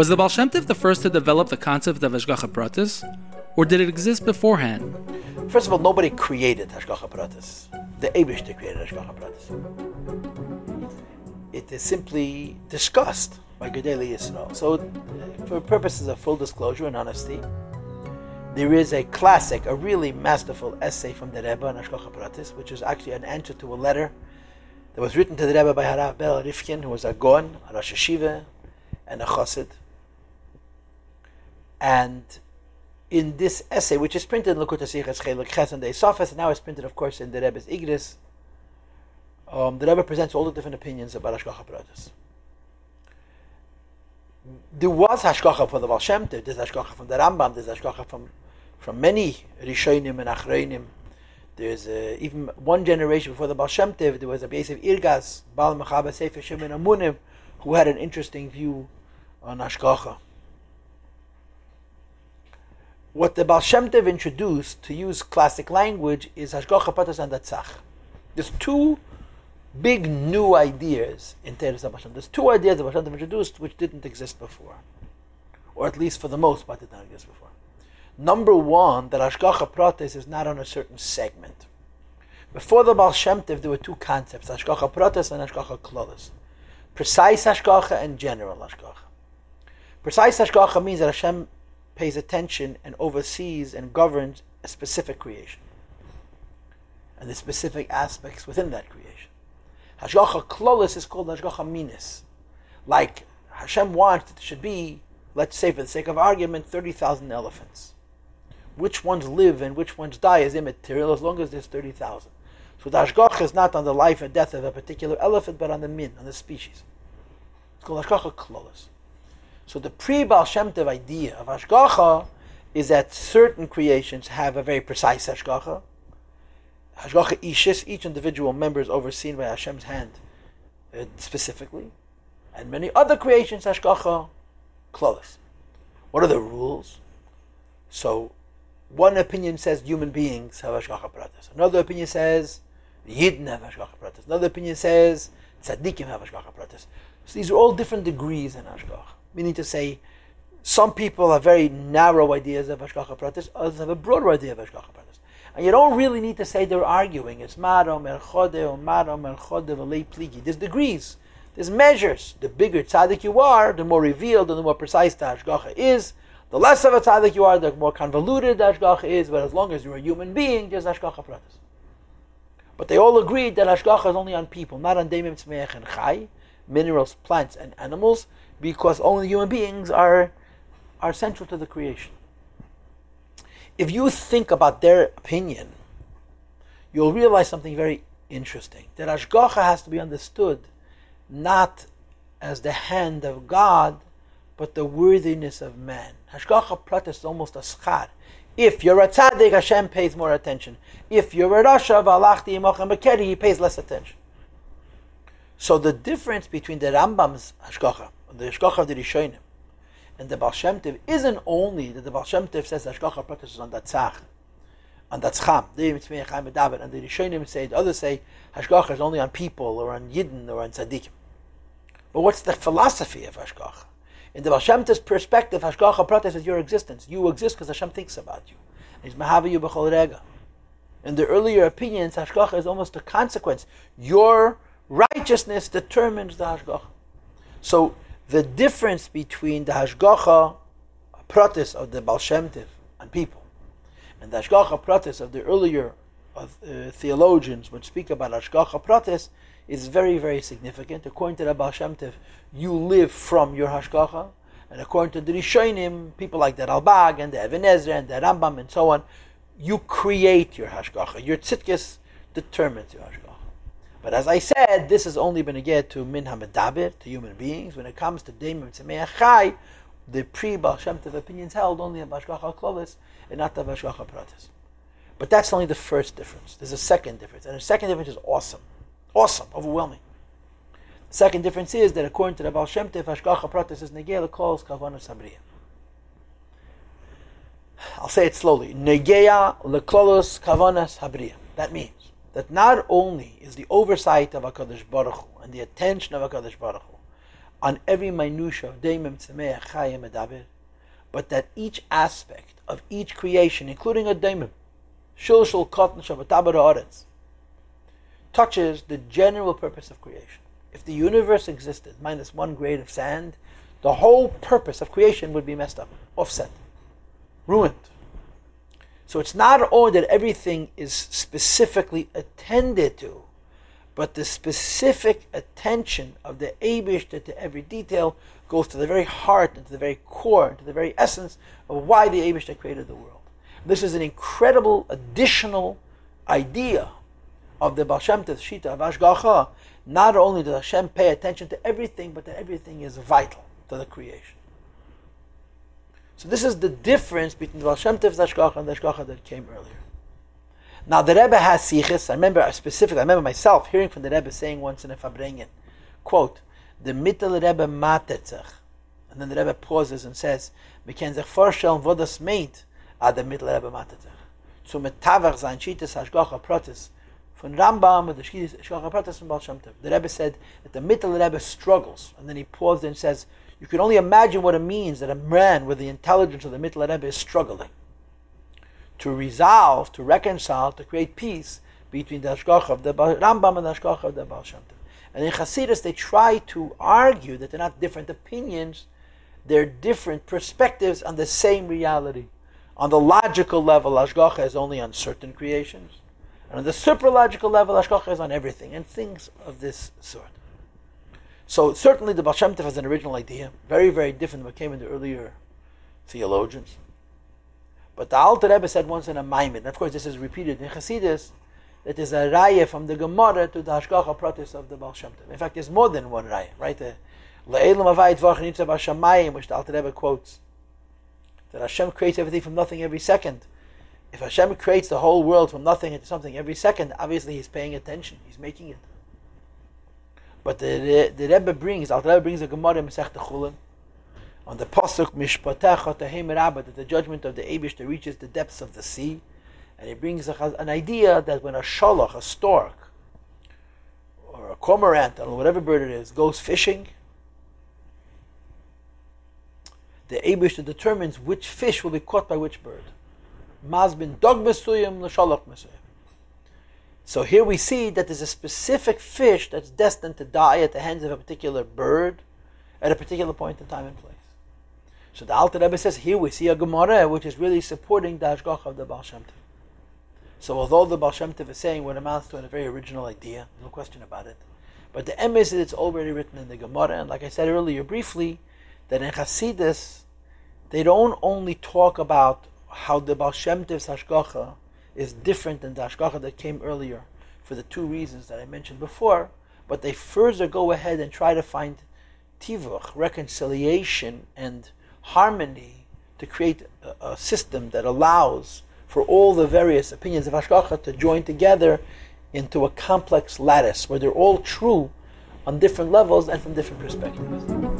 Was the Baal Shem Tov the first to develop the concept of Hashgacha Pratis, or did it exist beforehand? First of all, nobody created Hashgacha Pratis. The Abishter created Hashgacha Pratis. It is simply discussed by Gedolei Yisrael. So, for purposes of full disclosure and honesty, there is a classic, a really masterful essay from the Rebbe on Hashgacha Pratis, which is actually an answer to a letter that was written to the Rebbe by Harav Bel Rifkin, who was a Gaon, a Rosh Yeshiva, and a Chassid. And in this essay, which is printed in Likkutei Sichos Chelik Ches and the Esophes, and now it's printed, of course, in the Rebbe's Igris, um, the Rebbe presents all the different opinions about Hashgacha Pratis. There was Hashgacha for the Baal Shem there's Hashgacha from the Rambam, there's Hashgacha from, from many Rishonim and Acharonim. There's uh, even one generation before the Baal Shem Tov, there was a Yosef Ergas, Baal Mechaba Sefer Shomer Emunim, who had an interesting view on Hashgacha what the Baal Shem Tov introduced, to use classic language, is Hashgacha Pratis and Datzach. There's two big new ideas in Teres Baal There's two ideas that Baal Shem Tov introduced which didn't exist before. Or at least for the most part did not exist before. Number one, that Hashgacha Pratis is not on a certain segment. Before the Baal Shem Tov, there were two concepts, Hashgacha Pratis and Hashgacha Klolis. Precise Hashgacha and general Hashgacha. Precise Hashgacha means that Hashem pays attention and oversees and governs a specific creation and the specific aspects within that creation. Hashgacha klolis is called Hashgacha minis. Like Hashem wants it should be, let's say for the sake of argument, 30,000 elephants. Which ones live and which ones die is immaterial as long as there's 30,000. So the Hashgacha is not on the life and death of a particular elephant, but on the min, on the species. It's called Hashgacha klolis. So the pre-Baal Shem Tov idea of Hashgacha is that certain creations have a very precise Hashgacha. Hashgacha Ishis, each individual member is overseen by Hashem's hand uh, specifically. And many other creations, Hashgacha close. What are the rules? So, one opinion says human beings have Hashgacha Pratis. Another opinion says Yidden have Hashgacha Pratis. Another opinion says Tzaddikim have Hashgacha Pratis. So these are all different degrees in Hashgacha meaning to say, some people have very narrow ideas of Hashgacha Pratis, others have a broader idea of Hashgacha Pratis. And you don't really need to say they're arguing. It's Maro, Merchode, or Maro, Merchode, V'lei Pligi. There's degrees, there's measures. The bigger tzaddik you are, the more revealed and the more precise the Hashgacha is. The less of a tzaddik you are, the more convoluted the Hashgacha is. But as long as you're a human being, there's Hashgacha Pratis. But they all agreed that Hashgacha is only on people, not on Demim Tzmeach and Chai, minerals, plants, and animals because only human beings are, are central to the creation. If you think about their opinion, you'll realize something very interesting. That Ashgacha has to be understood not as the hand of God, but the worthiness of man. Hashgacha Pratis is almost a schar. If you're a tzaddik, Hashem pays more attention. If you're a rasha, v'alachti he pays less attention. So the difference between the Rambam's Hashgacha the Hashgacha of the Rishonim, and the Baal Shem Tov isn't only that the Baal Shem Tov says Hashgacha Pratis is on that Tzach, on that Tzcham, and the Rishonim say, the others say Hashgacha is only on people, or on Yidden, or on Tzaddikim. But what's the philosophy of Hashgacha? In the Baal Shem Tov's perspective, Hashgacha practices your existence. You exist because Hashem thinks about you. He's Mahava you b'chol rega. In the earlier opinions, Hashgacha is almost a consequence. Your righteousness determines the Hashgacha. So the difference between the Hashgacha Pratis of the Baal Shem Tov and people and the Hashgacha Pratis of the earlier uh, theologians would speak about Hashgacha Pratis is very, very significant. According to the Baal Shem Tov, you live from your Hashgacha, and according to the Rishonim, people like the Ralbag and the Even Ezra and the Rambam and so on, you create your Hashgacha. Your Tzidkis determines your Hashgacha. But as I said, this has only been a get to min hamedabir, to human beings. When it comes to demim tzemeachai, the pre-Baal Shem Tov opinions held only of Hashgacha Klolis and not the Hashgacha Pratis. But that's only the first difference. There's a second difference. And the second difference is awesome. Awesome, overwhelming. The second difference is that according to the Baal Shem Tov, Hashgacha Pratis is Negea calls Kavana Sabriya. I'll say it slowly. Negea leklolos kavanas habriya. That means that not only is the oversight of HaKadosh Baruch Hu and the attention of HaKadosh Baruch Hu on every minutia of Daimim Tzemeach Chayim Medaber, but that each aspect of each creation, including a Daimim, Shul Shul Kotn Haaretz, touches the general purpose of creation. If the universe existed minus one grain of sand, the whole purpose of creation would be messed up, offset, ruined. So it's not only that everything is specifically attended to, but the specific attention of the Abishta to every detail goes to the very heart and to the very core, and to the very essence of why the Abishta created the world. This is an incredible additional idea of the Baal Shita of Ashgacha. Not only does Hashem pay attention to everything, but that everything is vital to the creation. So this is the difference between the Baal Shem Tov's Ashgacha and the Ashgacha that came earlier. Now the Rebbe has siches. I remember specifically. I remember myself hearing from the Rebbe saying once in a Farbrengen, quote, "The mittel Rebbe matetzach," and then the Rebbe pauses and says, "We can sich vorstellen, wo das meint, ad the mittel Rebbe matetzach." Zu metavach sein Shitas Hashgacha Protis von Rambam and the Shgacha Protis from Baal Shem Tov. The Rebbe said that the mittel Rebbe struggles, and then he paused and says, you can only imagine what it means that a man with the intelligence of the Mittel Rebbe is struggling to resolve, to reconcile, to create peace between the Ashkoch of the Rambam and the Ashkoch of the Baal Shem Tov. And in Hasidus, they try to argue that they're not different opinions, they're different perspectives on the same reality. On the logical level, Ashkocha is only on certain creations. And on the supralogical level, Ashkocha is on everything, and things of this sort. So certainly the Baal has an original idea, very, very different than what came in the earlier theologians. But the Alter Rebbe said once in a Maimon, and of course this is repeated in Chassidus, that there's a raya from the Gemara to the Hashgacha Pratis of the Baal Shem. In fact, there's more than one raya, right? Le'elam avayit which the Alter Rebbe quotes, that Hashem creates everything from nothing every second. If Hashem creates the whole world from nothing into something every second, obviously He's paying attention. He's making it. But the, the Rebbe brings, Al Rebbe brings a Gemara Masech Chulin on the pasuk Mishpatecha Tehem Rabba that the judgment of the Abish that reaches the depths of the sea, and he brings a, an idea that when a shalach, a stork, or a cormorant, or whatever bird it is, goes fishing, the Abish determines which fish will be caught by which bird. Mazbin dog mesuyim l'shalach mesuyim. So here we see that there's a specific fish that's destined to die at the hands of a particular bird at a particular point in time and place. So the Alter Rebbe says here we see a Gemara which is really supporting the Ashgach of the Baal Shem Tov. So although the Baal Shem Tov is saying what amounts to a very original idea, no question about it, but the emes is it's already written in the Gemara, and like I said earlier briefly, that in Hasidus they don't only talk about how the Baal Shem Tov's Hashgacha is different than the Ashgacha that came earlier for the two reasons that I mentioned before, but they further go ahead and try to find tivuch, reconciliation, and harmony to create a, a, system that allows for all the various opinions of Ashgacha to join together into a complex lattice where they're all true on different levels and from different perspectives.